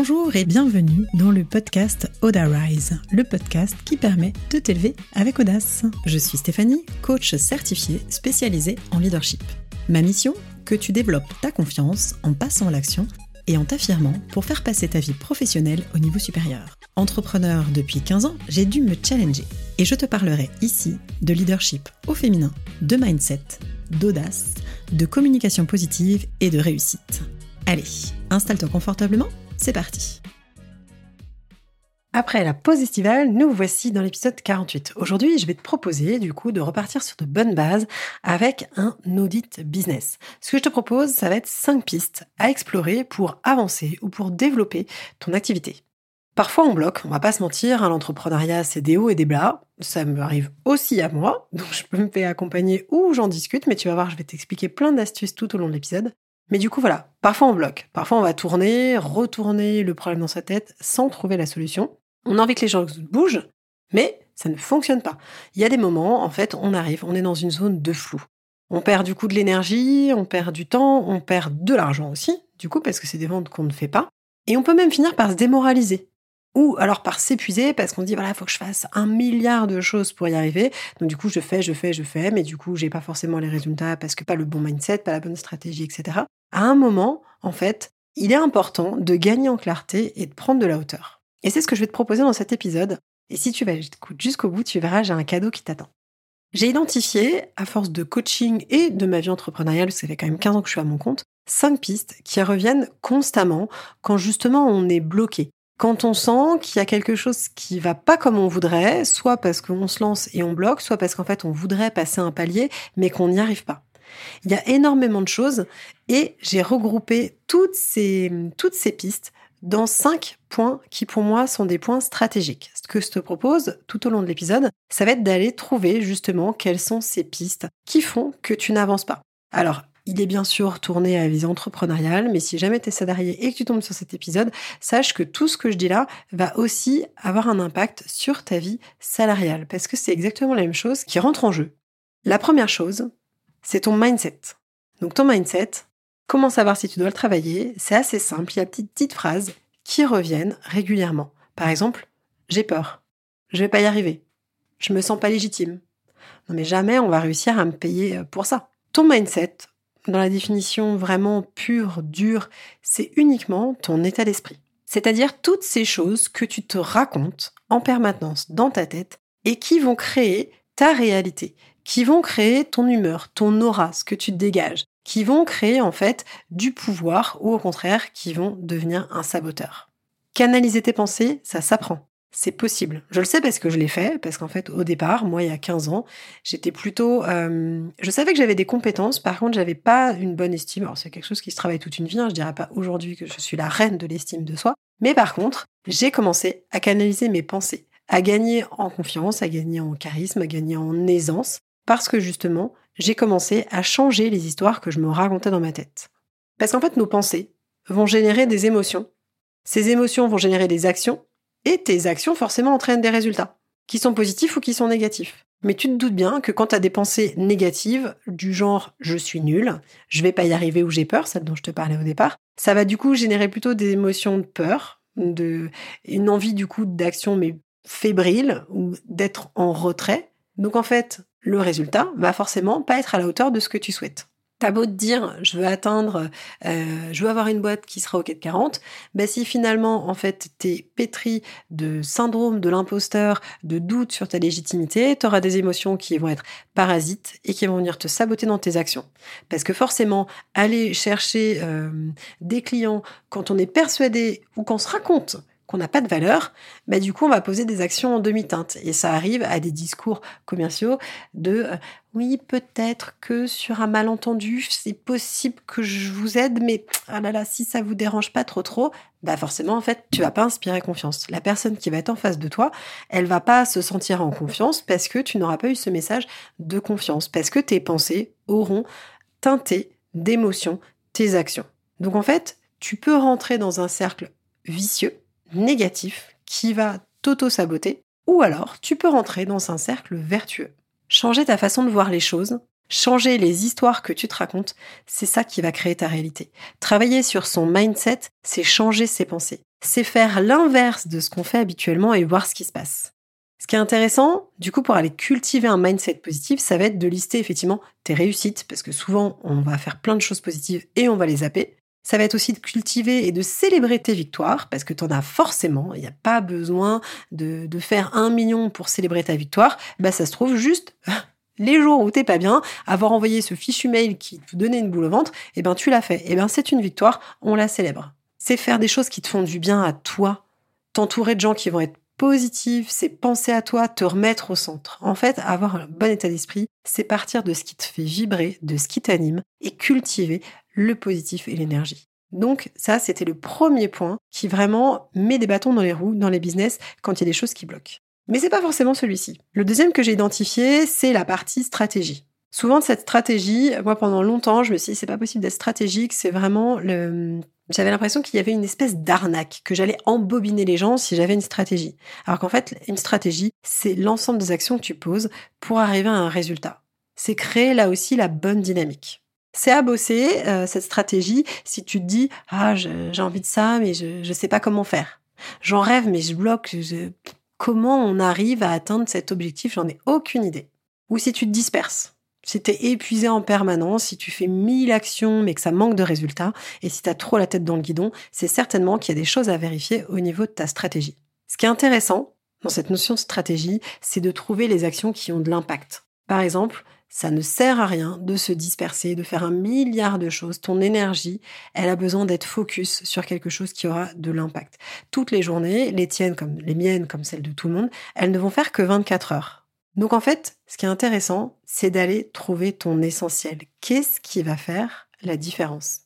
Bonjour et bienvenue dans le podcast Oda Rise, le podcast qui permet de t'élever avec audace. Je suis Stéphanie, coach certifiée spécialisée en leadership. Ma mission Que tu développes ta confiance en passant à l'action et en t'affirmant pour faire passer ta vie professionnelle au niveau supérieur. Entrepreneur depuis 15 ans, j'ai dû me challenger et je te parlerai ici de leadership au féminin, de mindset, d'audace, de communication positive et de réussite. Allez, installe-toi confortablement c'est parti après la pause estivale, nous voici dans l'épisode 48. Aujourd'hui, je vais te proposer du coup de repartir sur de bonnes bases avec un audit business. Ce que je te propose, ça va être 5 pistes à explorer pour avancer ou pour développer ton activité. Parfois on bloque, on va pas se mentir, hein, l'entrepreneuriat c'est des hauts et des bas, ça me arrive aussi à moi, donc je peux me faire accompagner ou j'en discute, mais tu vas voir, je vais t'expliquer plein d'astuces tout au long de l'épisode. Mais du coup, voilà, parfois on bloque. Parfois on va tourner, retourner le problème dans sa tête sans trouver la solution. On a envie que les choses bougent, mais ça ne fonctionne pas. Il y a des moments, en fait, on arrive, on est dans une zone de flou. On perd du coup de l'énergie, on perd du temps, on perd de l'argent aussi, du coup, parce que c'est des ventes qu'on ne fait pas. Et on peut même finir par se démoraliser. Ou alors par s'épuiser parce qu'on dit voilà, il faut que je fasse un milliard de choses pour y arriver. Donc du coup, je fais, je fais, je fais, mais du coup, j'ai pas forcément les résultats parce que pas le bon mindset, pas la bonne stratégie, etc à un moment, en fait, il est important de gagner en clarté et de prendre de la hauteur. Et c'est ce que je vais te proposer dans cet épisode. Et si tu vas jusqu'au bout, tu verras, j'ai un cadeau qui t'attend. J'ai identifié, à force de coaching et de ma vie entrepreneuriale, parce que ça fait quand même 15 ans que je suis à mon compte, cinq pistes qui reviennent constamment quand justement on est bloqué. Quand on sent qu'il y a quelque chose qui va pas comme on voudrait, soit parce qu'on se lance et on bloque, soit parce qu'en fait on voudrait passer un palier, mais qu'on n'y arrive pas. Il y a énormément de choses et j'ai regroupé toutes ces, toutes ces pistes dans cinq points qui pour moi sont des points stratégiques. Ce que je te propose tout au long de l'épisode, ça va être d'aller trouver justement quelles sont ces pistes qui font que tu n'avances pas. Alors, il est bien sûr tourné à visée entrepreneuriale, mais si jamais tu es salarié et que tu tombes sur cet épisode, sache que tout ce que je dis là va aussi avoir un impact sur ta vie salariale, parce que c'est exactement la même chose qui rentre en jeu. La première chose, c'est ton mindset. Donc ton mindset, comment savoir si tu dois le travailler? C'est assez simple, il y a petites, petites phrases qui reviennent régulièrement. Par exemple, j'ai peur, je vais pas y arriver, je me sens pas légitime. Non mais jamais on va réussir à me payer euh, pour ça. Ton mindset, dans la définition vraiment pure, dure, c'est uniquement ton état d'esprit. C'est-à-dire toutes ces choses que tu te racontes en permanence dans ta tête et qui vont créer ta réalité, qui vont créer ton humeur, ton aura, ce que tu dégages, qui vont créer en fait du pouvoir ou au contraire qui vont devenir un saboteur. Canaliser tes pensées, ça s'apprend. C'est possible. Je le sais parce que je l'ai fait, parce qu'en fait, au départ, moi, il y a 15 ans, j'étais plutôt... Euh, je savais que j'avais des compétences, par contre, j'avais pas une bonne estime. Alors, c'est quelque chose qui se travaille toute une vie, hein. je dirais pas aujourd'hui que je suis la reine de l'estime de soi. Mais par contre, j'ai commencé à canaliser mes pensées, à gagner en confiance, à gagner en charisme, à gagner en aisance, parce que justement, j'ai commencé à changer les histoires que je me racontais dans ma tête. Parce qu'en fait, nos pensées vont générer des émotions. Ces émotions vont générer des actions, et tes actions forcément entraînent des résultats, qui sont positifs ou qui sont négatifs. Mais tu te doutes bien que quand tu as des pensées négatives, du genre je suis nul, je vais pas y arriver ou j'ai peur, celle dont je te parlais au départ, ça va du coup générer plutôt des émotions de peur, de une envie du coup d'action mais fébrile ou d'être en retrait. Donc en fait, le résultat va forcément pas être à la hauteur de ce que tu souhaites. T'as beau te dire, je veux atteindre, euh, je veux avoir une boîte qui sera au 40, ben si finalement, en fait, t'es pétri de syndrome de l'imposteur, de doute sur ta légitimité, t'auras des émotions qui vont être parasites et qui vont venir te saboter dans tes actions. Parce que forcément, aller chercher euh, des clients quand on est persuadé ou qu'on se raconte qu'on n'a pas de valeur, bah du coup on va poser des actions en demi-teinte. Et ça arrive à des discours commerciaux de euh, oui peut-être que sur un malentendu c'est possible que je vous aide mais ah là là si ça vous dérange pas trop trop bah forcément en fait tu vas pas inspirer confiance. La personne qui va être en face de toi elle va pas se sentir en confiance parce que tu n'auras pas eu ce message de confiance parce que tes pensées auront teinté d'émotions tes actions donc en fait tu peux rentrer dans un cercle vicieux négatif qui va t'auto-saboter, ou alors tu peux rentrer dans un cercle vertueux. Changer ta façon de voir les choses, Changer les histoires que tu te racontes, c'est ça qui va créer ta réalité. Travailler sur son mindset, c'est changer ses pensées. C'est faire l'inverse de ce qu'on fait habituellement et voir ce qui se passe. Ce qui est intéressant, du coup, pour aller cultiver un mindset positif, ça va être de lister effectivement tes réussites, parce que souvent, on va faire plein de choses positives et on va les zapper. Ça va être aussi de cultiver et de célébrer tes victoires, parce que tu en as forcément. Il n'y a pas besoin de, faire un million pour célébrer ta victoire. Bah, ça se trouve juste les jours où t'es pas bien, avoir envoyé ce fichu mail qui te donnait une boule au ventre, eh ben tu l'as fait. Eh ben c'est une victoire, on la célèbre. C'est faire des choses qui te font du bien à toi, t'entourer de gens qui vont être positifs, c'est penser à toi, te remettre au centre. En fait, avoir un bon état d'esprit, c'est partir de ce qui te fait vibrer, de ce qui t'anime et cultiver le positif et l'énergie. Donc ça, c'était le premier point qui vraiment met des bâtons dans les roues dans les business quand il y a des choses qui bloquent. Mais c'est pas forcément celui-ci. Le deuxième que j'ai identifié, c'est la partie stratégie. Souvent, cette stratégie, moi, pendant longtemps, je me suis dit, c'est pas possible d'être stratégique, c'est vraiment le, j'avais l'impression qu'il y avait une espèce d'arnaque, que j'allais embobiner les gens si j'avais une stratégie. Alors qu'en fait, une stratégie, c'est l'ensemble des actions que tu poses pour arriver à un résultat. C'est créer là aussi la bonne dynamique. C'est à bosser euh, cette stratégie si tu te dis ah j'ai envie de ça mais je ne sais pas comment faire. J'en rêve mais je bloque. Je comment on arrive à atteindre cet objectif, j'en ai aucune idée. Ou si tu te disperses, si tu es épuisé en permanence, si tu fais mille actions mais que ça manque de résultats, et si tu as trop la tête dans le guidon, c'est certainement qu'il y a des choses à vérifier au niveau de ta stratégie. Ce qui est intéressant dans cette notion de stratégie, c'est de trouver les actions qui ont de l'impact. Par exemple, ça ne sert à rien de se disperser, de faire un milliard de choses. Ton énergie, elle a besoin d'être focus sur quelque chose qui aura de l'impact. Toutes les journées, les tiennes comme les miennes, comme celles de tout le monde, elles ne vont faire que 24 heures. Donc en fait, ce qui est intéressant, c'est d'aller trouver ton essentiel. Qu'est-ce qui va faire la différence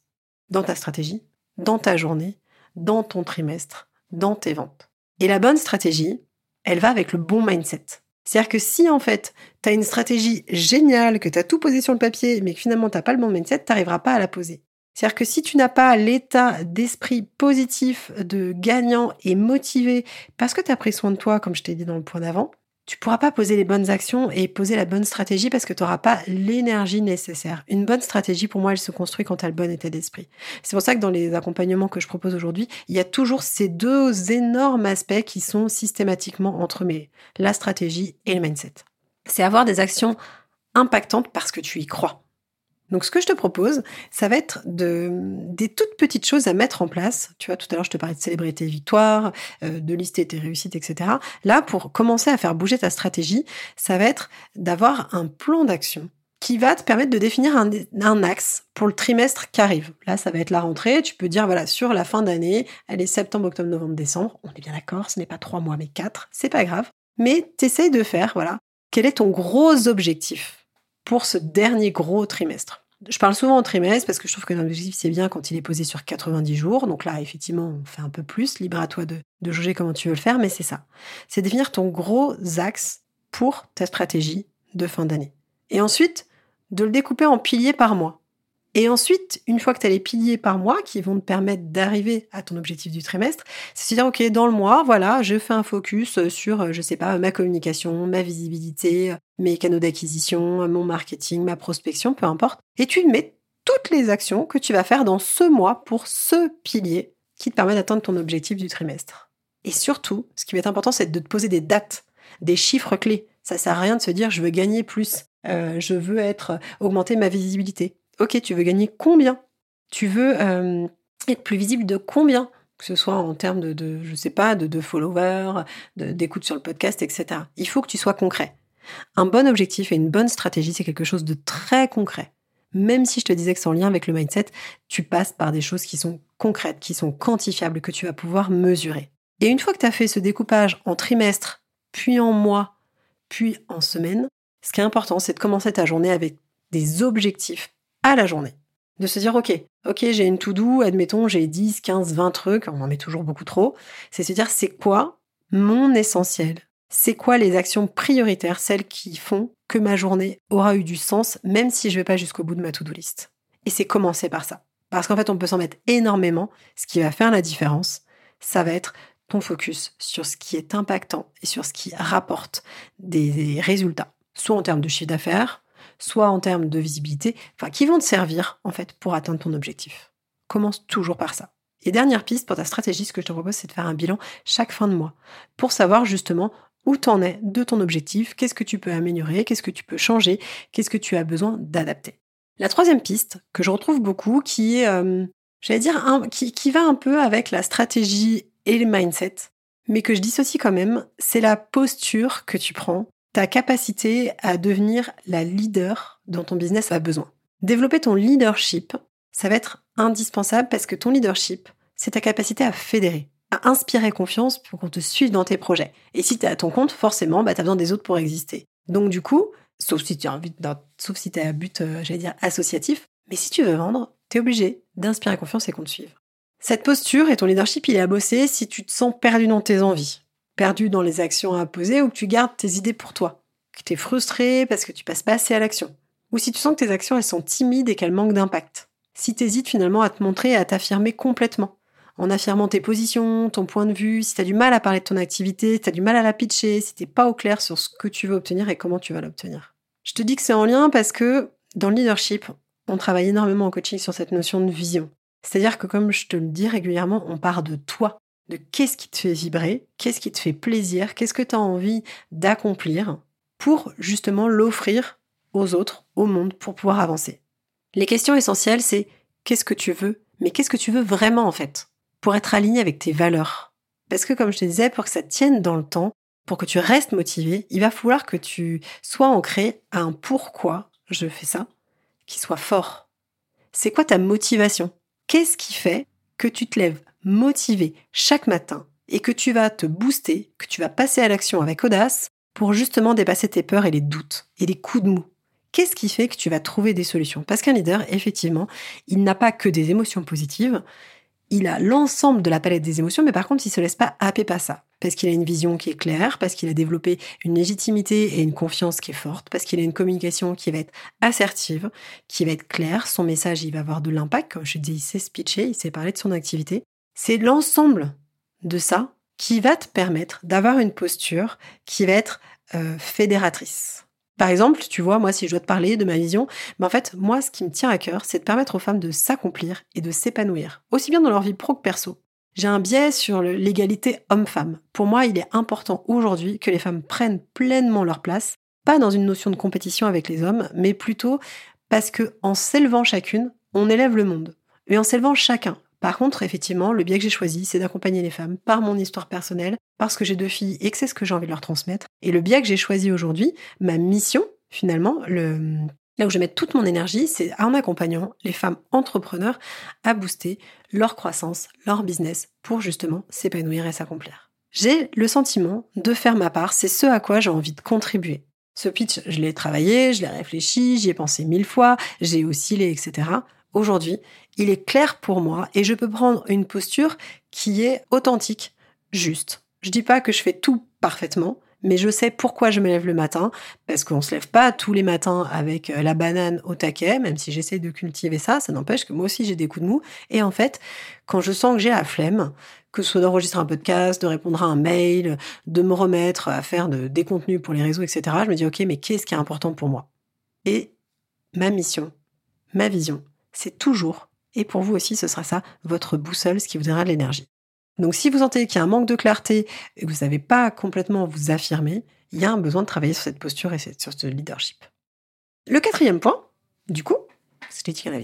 dans ta stratégie, dans ta journée, dans ton trimestre, dans tes ventes? Et la bonne stratégie, elle va avec le bon mindset. C'est-à-dire que si en fait, tu as une stratégie géniale, que tu as tout posé sur le papier, mais que finalement tu n'as pas le bon mindset, tu n'arriveras pas à la poser. C'est-à-dire que si tu n'as pas l'état d'esprit positif, de gagnant et motivé, parce que tu as pris soin de toi, comme je t'ai dit dans le point d'avant, tu pourras pas poser les bonnes actions et poser la bonne stratégie parce que tu n'auras pas l'énergie nécessaire. Une bonne stratégie, pour moi, elle se construit quand tu as le bon état d'esprit. C'est pour ça que dans les accompagnements que je propose aujourd'hui, il y a toujours ces deux énormes aspects qui sont systématiquement entremêlés. La stratégie et le mindset. C'est avoir des actions impactantes parce que tu y crois. Donc, ce que je te propose, ça va être de, des toutes petites choses à mettre en place. Tu vois, tout à l'heure, je te parlais de célébrer tes victoires, euh, de lister tes réussites, etc. Là, pour commencer à faire bouger ta stratégie, ça va être d'avoir un plan d'action qui va te permettre de définir un, axe pour le trimestre qui arrive. Là, ça va être la rentrée. Tu peux dire, voilà, sur la fin d'année, elle est septembre, octobre, novembre, décembre. On est bien d'accord, ce n'est pas trois mois, mais quatre. C'est pas grave. Mais t'essayes de faire, voilà, quel est ton gros objectif pour ce dernier gros trimestre? Je parle souvent en trimestre parce que je trouve que l'objectif, c'est bien quand il est posé sur 90 jours. Donc là, effectivement, on fait un peu plus. Libre à toi de, juger comment tu veux le faire, mais c'est ça. C'est définir ton gros axe pour ta stratégie de fin d'année. Et ensuite, de le découper en piliers par mois. Et ensuite, une fois que tu as les piliers par mois qui vont te permettre d'arriver à ton objectif du trimestre, c'est de dire, OK, dans le mois, voilà, je fais un focus sur, je sais pas, ma communication, ma visibilité, mes canaux d'acquisition, mon marketing, ma prospection, peu importe. Et tu mets toutes les actions que tu vas faire dans ce mois pour ce pilier qui te permet d'atteindre ton objectif du trimestre. Et surtout, ce qui va important, c'est de te poser des dates, des chiffres clés. Ça sert à rien de se dire, je veux gagner plus, euh, je veux être, augmenter ma visibilité Ok, tu veux gagner combien? Tu veux euh, être plus visible de combien? Que ce soit en termes de, de je sais pas, de, de followers, d'écoute sur le podcast, etc. Il faut que tu sois concret. Un bon objectif et une bonne stratégie, c'est quelque chose de très concret. Même si je te disais que c'est en lien avec le mindset, tu passes par des choses qui sont concrètes, qui sont quantifiables, que tu vas pouvoir mesurer. Et une fois que tu as fait ce découpage en trimestre, puis en mois, puis en semaine, ce qui est important, c'est de commencer ta journée avec des objectifs à la journée. De se dire, OK, OK, j'ai une to-do, admettons, j'ai 10, 15, 20 trucs, on en met toujours beaucoup trop. C'est se dire, c'est quoi mon essentiel? C'est quoi les actions prioritaires, celles qui font que ma journée aura eu du sens, même si je vais pas jusqu'au bout de ma to-do list? Et c'est commencer par ça. Parce qu'en fait, on peut s'en mettre énormément. Ce qui va faire la différence, ça va être ton focus sur ce qui est impactant et sur ce qui rapporte des résultats, soit en termes de chiffre d'affaires, soit en termes de visibilité, enfin qui vont te servir en fait pour atteindre ton objectif. Commence toujours par ça. Et dernière piste pour ta stratégie, ce que je te propose, c'est de faire un bilan chaque fin de mois pour savoir justement où t'en es de ton objectif, qu'est-ce que tu peux améliorer, qu'est-ce que tu peux changer, qu'est-ce que tu as besoin d'adapter? La troisième piste que je retrouve beaucoup, qui est, euh, j'allais dire, qui, qui va un peu avec la stratégie et le mindset, mais que je dissocie quand même, c'est la posture que tu prends, ta capacité à devenir la leader dont ton business a besoin. Développer ton leadership, ça va être indispensable parce que ton leadership, c'est ta capacité à fédérer, inspirer confiance pour qu'on te suive dans tes projets. Et si tu à ton compte, forcément, bah, tu besoin des autres pour exister. Donc du coup, sauf si tu as, sauf si un but, euh, j'allais dire, associatif, mais si tu veux vendre, tu es obligé d'inspirer confiance et qu'on te suive. Cette posture et ton leadership, il est à bosser si tu te sens perdu dans tes envies, perdu dans les actions à poser ou que tu gardes tes idées pour toi, que tu es frustré parce que tu passes pas assez à l'action, ou si tu sens que tes actions elles sont timides et qu'elles manquent d'impact. Si tu hésites finalement à te montrer et à t'affirmer complètement, en affirmant tes positions, ton point de vue, si tu as du mal à parler de ton activité, si tu as du mal à la pitcher, si tu pas au clair sur ce que tu veux obtenir et comment tu vas l'obtenir. Je te dis que c'est en lien parce que dans le leadership, on travaille énormément en coaching sur cette notion de vision. C'est-à-dire que comme je te le dis régulièrement, on part de toi, de qu'est-ce qui te fait vibrer, qu'est-ce qui te fait plaisir, qu'est-ce que tu as envie d'accomplir pour justement l'offrir aux autres, au monde, pour pouvoir avancer. Les questions essentielles, c'est qu'est-ce que tu veux, mais qu'est-ce que tu veux vraiment en fait, pour être aligné avec tes valeurs. Parce que comme je te disais, pour que ça tienne dans le temps, pour que tu restes motivé, il va falloir que tu sois ancré à un pourquoi je fais ça, qui soit fort. C'est quoi ta motivation? Qu'est-ce qui fait que tu te lèves motivé chaque matin et que tu vas te booster, que tu vas passer à l'action avec audace pour justement dépasser tes peurs et les doutes et les coups de mou? Qu'est-ce qui fait que tu vas trouver des solutions? Parce qu'un leader, effectivement, il n'a pas que des émotions positives, il a l'ensemble de la palette des émotions, mais par contre, il se laisse pas happer par ça. Parce qu'il a une vision qui est claire, parce qu'il a développé une légitimité et une confiance qui est forte, parce qu'il a une communication qui va être assertive, qui va être claire, son message, il va avoir de l'impact. Comme je dis, il sait se pitcher, il sait parler de son activité. C'est l'ensemble de ça qui va te permettre d'avoir une posture qui va être euh, fédératrice. Par exemple, tu vois, moi, si je dois te parler de ma vision, mais en fait, moi, ce qui me tient à cœur, c'est de permettre aux femmes de s'accomplir et de s'épanouir, aussi bien dans leur vie pro que perso. J'ai un biais sur l'égalité homme-femme. Pour moi, il est important aujourd'hui que les femmes prennent pleinement leur place, pas dans une notion de compétition avec les hommes, mais plutôt parce que en s'élevant chacune, on élève le monde. Et en s'élevant chacun, par contre, effectivement, le biais que j'ai choisi, c'est d'accompagner les femmes par mon histoire personnelle, parce que j'ai deux filles et que c'est ce que j'ai envie de leur transmettre. Et le biais que j'ai choisi aujourd'hui, ma mission, finalement, le, là où je mets toute mon énergie, c'est en accompagnant les femmes entrepreneurs à booster leur croissance, leur business, pour justement s'épanouir et s'accomplir. J'ai le sentiment de faire ma part, c'est ce à quoi j'ai envie de contribuer. Ce pitch, je l'ai travaillé, je l'ai réfléchi, j'y ai pensé mille fois, j'ai oscillé, etc aujourd'hui, il est clair pour moi et je peux prendre une posture qui est authentique, juste. Je dis pas que je fais tout parfaitement, mais je sais pourquoi je me lève le matin, parce qu'on se lève pas tous les matins avec euh, la banane au taquet, même si j'essaie de cultiver ça, ça n'empêche que moi aussi j'ai des coups de mou. Et en fait, quand je sens que j'ai la flemme, que ce soit d'enregistrer un podcast, de répondre à un mail, de me remettre à faire des contenus pour les réseaux, etc., je me dis, OK, mais qu'est-ce qui est important pour moi? Et ma mission, ma vision, c'est toujours, et pour vous aussi ce sera ça, votre boussole, ce qui vous donnera de l'énergie. Donc si vous sentez qu'il y a un manque de clarté et que vous n'avez pas complètement vous affirmer, il y a un besoin de travailler sur cette posture et sur ce leadership. Le quatrième point, du coup,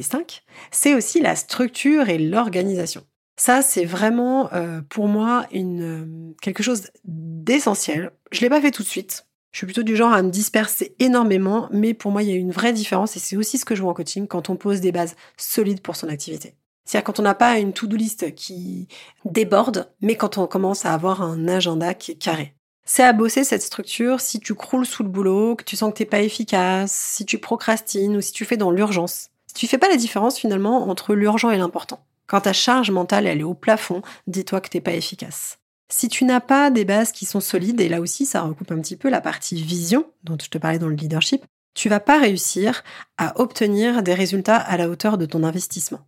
cinq, c'est aussi la structure et l'organisation. Ça, c'est vraiment euh, pour moi une, euh, quelque chose d'essentiel. Je ne l'ai pas fait tout de suite. Je suis plutôt du genre à me disperser énormément, mais pour moi, il y a une vraie différence et c'est aussi ce que je vois en coaching quand on pose des bases solides pour son activité. C'est-à-dire quand on n'a pas une to-do list qui déborde, mais quand on commence à avoir un agenda qui est carré. C'est à bosser cette structure si tu croules sous le boulot, que tu sens que t'es pas efficace, si tu procrastines ou si tu fais dans l'urgence. Si tu fais pas la différence finalement entre l'urgent et l'important. Quand ta charge mentale elle est au plafond, dis-toi que t'es pas efficace. Si tu n'as pas des bases qui sont solides, et là aussi ça recoupe un petit peu la partie vision dont je te parlais dans le leadership, tu vas pas réussir à obtenir des résultats à la hauteur de ton investissement.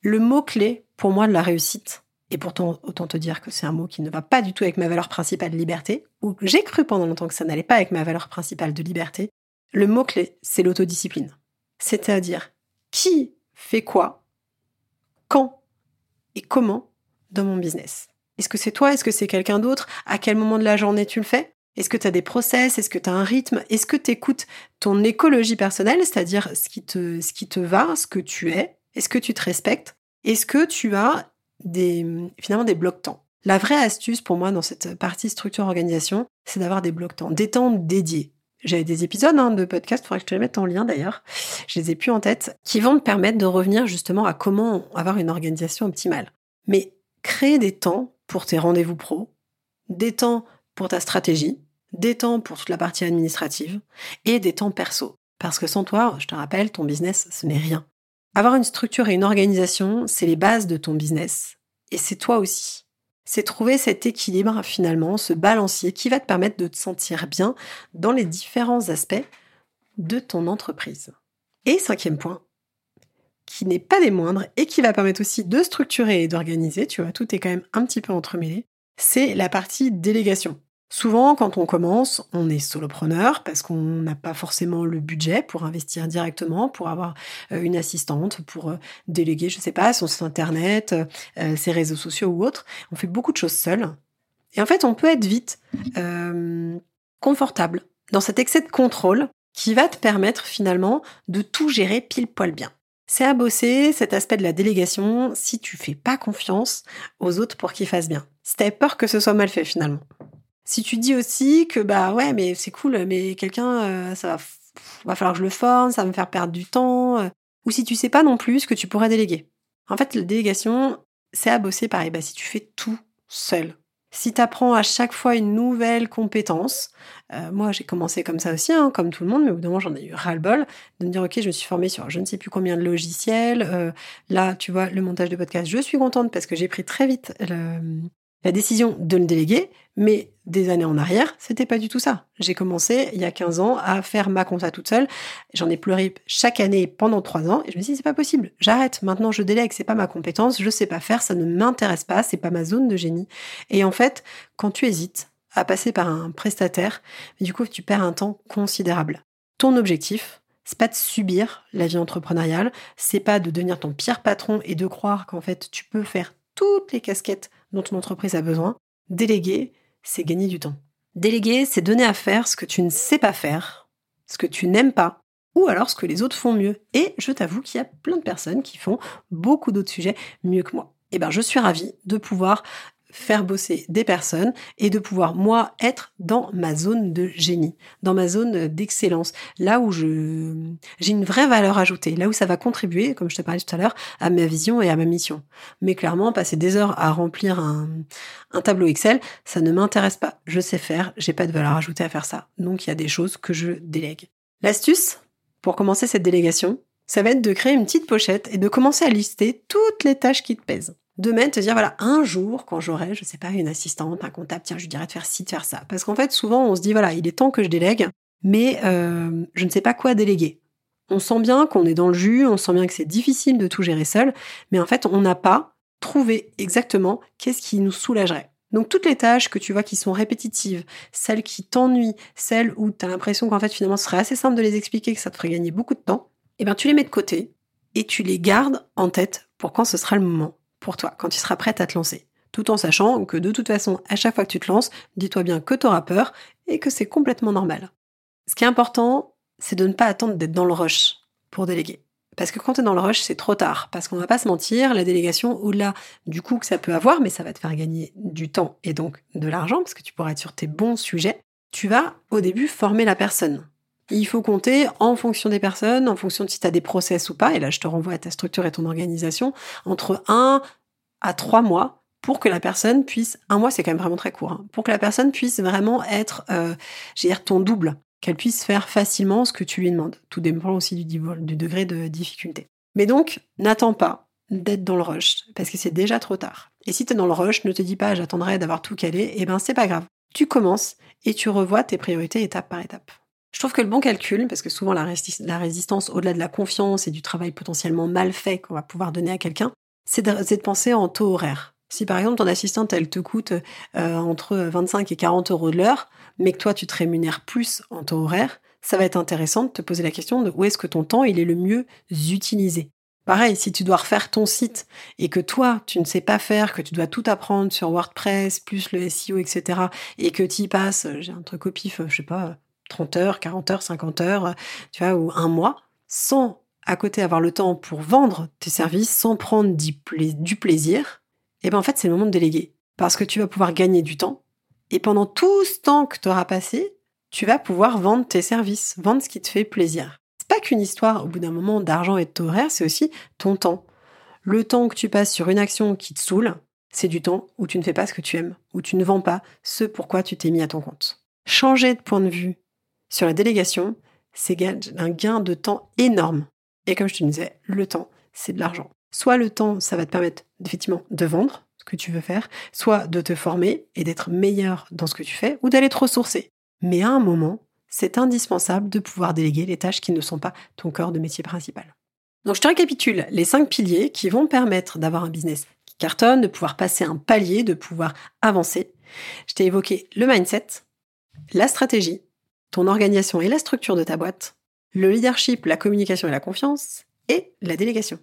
Le mot-clé pour moi de la réussite, et pourtant autant te dire que c'est un mot qui ne va pas du tout avec ma valeur principale de liberté, ou j'ai cru pendant longtemps que ça n'allait pas avec ma valeur principale de liberté, Le mot-clé, c'est l'autodiscipline. C'est-à-dire qui fait quoi, quand et comment dans mon business. Est-ce que c'est toi? Est-ce que c'est quelqu'un d'autre? À quel moment de la journée tu le fais? Est-ce que tu as des process? Est-ce que tu as un rythme? Est-ce que tu écoutes ton écologie personnelle, c'est-à-dire ce qui, te, ce qui te va, ce que tu es? Est-ce que tu te respectes? Est-ce que tu as des, finalement des blocs-temps La vraie astuce pour moi dans cette partie structure-organisation, c'est d'avoir des blocs-temps, des temps dédiés. J'avais des épisodes hein, de podcast, il faudrait que je te les mette en lien d'ailleurs, je les ai plus en tête, qui vont me permettre de revenir justement à comment avoir une organisation optimale. Mais créer des temps pour tes rendez-vous pro, des temps pour ta stratégie, des temps pour toute la partie administrative et des temps perso. Parce que sans toi, je te rappelle, ton business, ce n'est rien. Avoir une structure et une organisation, c'est les bases de ton business. Et c'est toi aussi c'est trouver cet équilibre finalement, ce balancier qui va te permettre de te sentir bien dans les différents aspects de ton entreprise. Et cinquième point, qui n'est pas des moindres et qui va permettre aussi de structurer et d'organiser, tu vois, tout est quand même un petit peu entremêlé, c'est la partie délégation. Souvent, quand on commence, on est solopreneur parce qu'on n'a pas forcément le budget pour investir directement, pour avoir euh, une assistante, pour euh, déléguer, je sais pas, son site internet, euh, ses réseaux sociaux ou autres. On fait beaucoup de choses seul. Et en fait, on peut être vite confortable dans cet excès de contrôle qui va te permettre finalement de tout gérer pile poil bien. C'est à bosser cet aspect de la délégation si tu fais pas confiance aux autres pour qu'ils fassent bien. Si tu as peur que ce soit mal fait finalement. Si tu dis aussi que bah ouais, mais c'est cool, mais quelqu'un, euh, ça va, va falloir que je le forme, ça va me faire perdre du temps, euh, ou si tu sais pas non plus ce que tu pourrais déléguer. En fait, la délégation, c'est à bosser pareil. Bah, si tu fais tout seul, si tu apprends à chaque fois une nouvelle compétence, euh, moi j'ai commencé comme ça aussi, hein, comme tout le monde, mais au bout d'un moment j'en ai eu ras-le-bol de me dire ok, je me suis formée sur je ne sais plus combien de logiciels. là, tu vois, le montage de podcast, je suis contente parce que j'ai pris très vite la décision de le déléguer, mais des années en arrière, c'était pas du tout ça. J'ai commencé il y a 15 ans à faire ma compta toute seule. J'en ai pleuré chaque année pendant 3 ans et je me suis dit c'est pas possible. J'arrête. Maintenant je délègue, c'est pas ma compétence, je sais pas faire, ça ne m'intéresse pas, c'est pas ma zone de génie. Et en fait, quand tu hésites à passer par un prestataire, du coup tu perds un temps considérable. Ton objectif, c'est pas de subir la vie entrepreneuriale, c'est pas de devenir ton pire patron et de croire qu'en fait tu peux faire toutes les casquettes dont ton entreprise a besoin. Déléguer, c'est gagner du temps. Déléguer, c'est donner à faire ce que tu ne sais pas faire, ce que tu n'aimes pas, ou alors ce que les autres font mieux. Et je t'avoue qu'il y a plein de personnes qui font beaucoup d'autres sujets mieux que moi. Eh ben, je suis ravie de pouvoir faire bosser des personnes et de pouvoir moi être dans ma zone de génie, dans ma zone d'excellence, là où je j'ai une vraie valeur ajoutée, là où ça va contribuer, comme je te parlais tout à l'heure, à ma vision et à ma mission. Mais clairement, passer des heures à remplir un, un tableau Excel, ça ne m'intéresse pas. Je sais faire, j'ai pas de valeur ajoutée à faire ça. Donc il y a des choses que je délègue. L'astuce pour commencer cette délégation, ça va être de créer une petite pochette et de commencer à lister toutes les tâches qui te pèsent de même te dire voilà un jour quand j'aurai je sais pas une assistante un comptable tiens je lui dirais de faire ci de faire ça. Parce qu'en fait souvent on se dit voilà il est temps que je délègue mais euh, je ne sais pas quoi déléguer. On sent bien qu'on est dans le jus on sent bien que c'est difficile de tout gérer seul mais en fait on n'a pas trouvé exactement qu'est-ce qui nous soulagerait. Donc toutes les tâches que tu vois qui sont répétitives, celles qui t'ennuient, celles où tu as l'impression qu'en fait finalement ce serait assez simple de les expliquer, que ça te ferait gagner beaucoup de temps, eh bien tu les mets de côté et tu les gardes en tête pour quand ce sera le moment pour toi, quand tu seras prête à te lancer. Tout en sachant que de toute façon, à chaque fois que tu te lances, dis-toi bien que tu auras peur et que c'est complètement normal. Ce qui est important, c'est de ne pas attendre d'être dans le rush pour déléguer. Parce que quand tu es dans le rush, c'est trop tard. Parce qu'on va pas se mentir, la délégation, au-delà du coût que ça peut avoir, mais ça va te faire gagner du temps et donc de l'argent, parce que tu pourras être sur tes bons sujets, tu vas au début former la personne. Il faut compter en fonction des personnes, en fonction de si tu as des process ou pas, et là je te renvoie à ta structure et ton organisation, entre 1 à 3 mois pour que la personne puisse, un mois c'est quand même vraiment très court, hein, pour que la personne puisse vraiment être, euh, j'ai dire, ton double, qu'elle puisse faire facilement ce que tu lui demandes. Tout dépend aussi du, degré de difficulté. Mais donc, n'attends pas d'être dans le rush, parce que c'est déjà trop tard. Et si tu es dans le rush, ne te dis pas j'attendrai d'avoir tout calé, et eh ben c'est pas grave. Tu commences et tu revois tes priorités étape par étape. Je trouve que le bon calcul, parce que souvent la, résistance, au-delà de la confiance et du travail potentiellement mal fait qu'on va pouvoir donner à quelqu'un, c'est de, penser en taux horaire. Si par exemple ton assistante, elle te coûte euh, entre 25 et 40 euros de l'heure, mais que toi tu te rémunères plus en taux horaire, ça va être intéressant de te poser la question de où est-ce que ton temps est le mieux utilisé. Pareil, si tu dois refaire ton site et que toi, tu ne sais pas faire, que tu dois tout apprendre sur WordPress, plus le SEO, etc., et que tu y passes, j'ai un truc au pif, je sais pas, 30 heures, 40 heures, 50 heures, tu vois, ou un mois, sans à côté avoir le temps pour vendre tes services, sans prendre du plaisir, et eh ben en fait, c'est le moment de déléguer. Parce que tu vas pouvoir gagner du temps, et pendant tout ce temps que tu auras passé, tu vas pouvoir vendre tes services, vendre ce qui te fait plaisir pas qu'une histoire, au bout d'un moment, d'argent et de taux horaire, c'est aussi ton temps. Le temps que tu passes sur une action qui te saoule, c'est du temps où tu ne fais pas ce que tu aimes, où tu ne vends pas ce pourquoi tu t'es mis à ton compte. Changer de point de vue sur la délégation, c'est un gain de temps énorme. Et comme je te disais, le temps, c'est de l'argent. Soit le temps, ça va te permettre effectivement de vendre ce que tu veux faire, soit de te former et d'être meilleur dans ce que tu fais, ou d'aller te ressourcer. Mais à un moment, c'est indispensable de pouvoir déléguer les tâches qui ne sont pas ton corps de métier principal. Donc je te récapitule les cinq piliers qui vont permettre d'avoir un business qui cartonne, de pouvoir passer un palier, de pouvoir avancer. Je t'ai évoqué le mindset, la stratégie, ton organisation et la structure de ta boîte, le leadership, la communication et la confiance, et la délégation.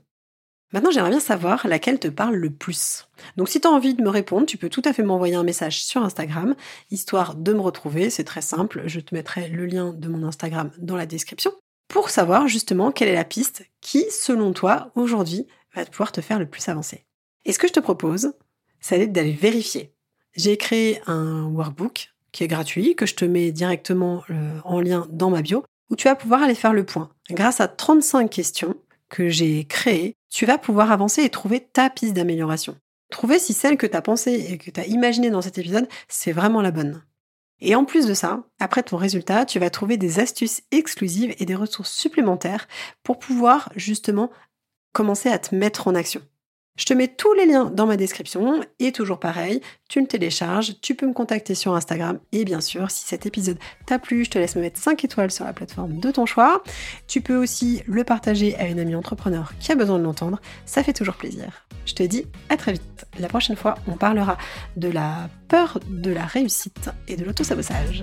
Maintenant, j'aimerais bien savoir laquelle te parle le plus. Donc si tu as envie de me répondre, tu peux tout à fait m'envoyer un message sur Instagram, histoire de me retrouver, c'est très simple, je te mettrai le lien de mon Instagram dans la description, pour savoir justement quelle est la piste qui, selon toi, aujourd'hui, va pouvoir te faire le plus avancer. Et ce que je te propose, c'est d'aller vérifier. J'ai créé un workbook qui est gratuit, que je te mets directement euh, en lien dans ma bio, où tu vas pouvoir aller faire le point. Grâce à 35 questions, que j'ai créé, tu vas pouvoir avancer et trouver ta piste d'amélioration. Trouver si celle que tu as pensée et que tu as imaginée dans cet épisode, c'est vraiment la bonne. Et en plus de ça, après ton résultat, tu vas trouver des astuces exclusives et des ressources supplémentaires pour pouvoir justement commencer à te mettre en action. Je te mets tous les liens dans ma description et toujours pareil, tu le télécharges, tu peux me contacter sur Instagram et bien sûr, si cet épisode t'a plu, je te laisse me mettre 5 étoiles sur la plateforme de ton choix. Tu peux aussi le partager à une amie entrepreneur qui a besoin de l'entendre, ça fait toujours plaisir. Je te dis à très vite. La prochaine fois, on parlera de la peur de la réussite et de l'autosabotage.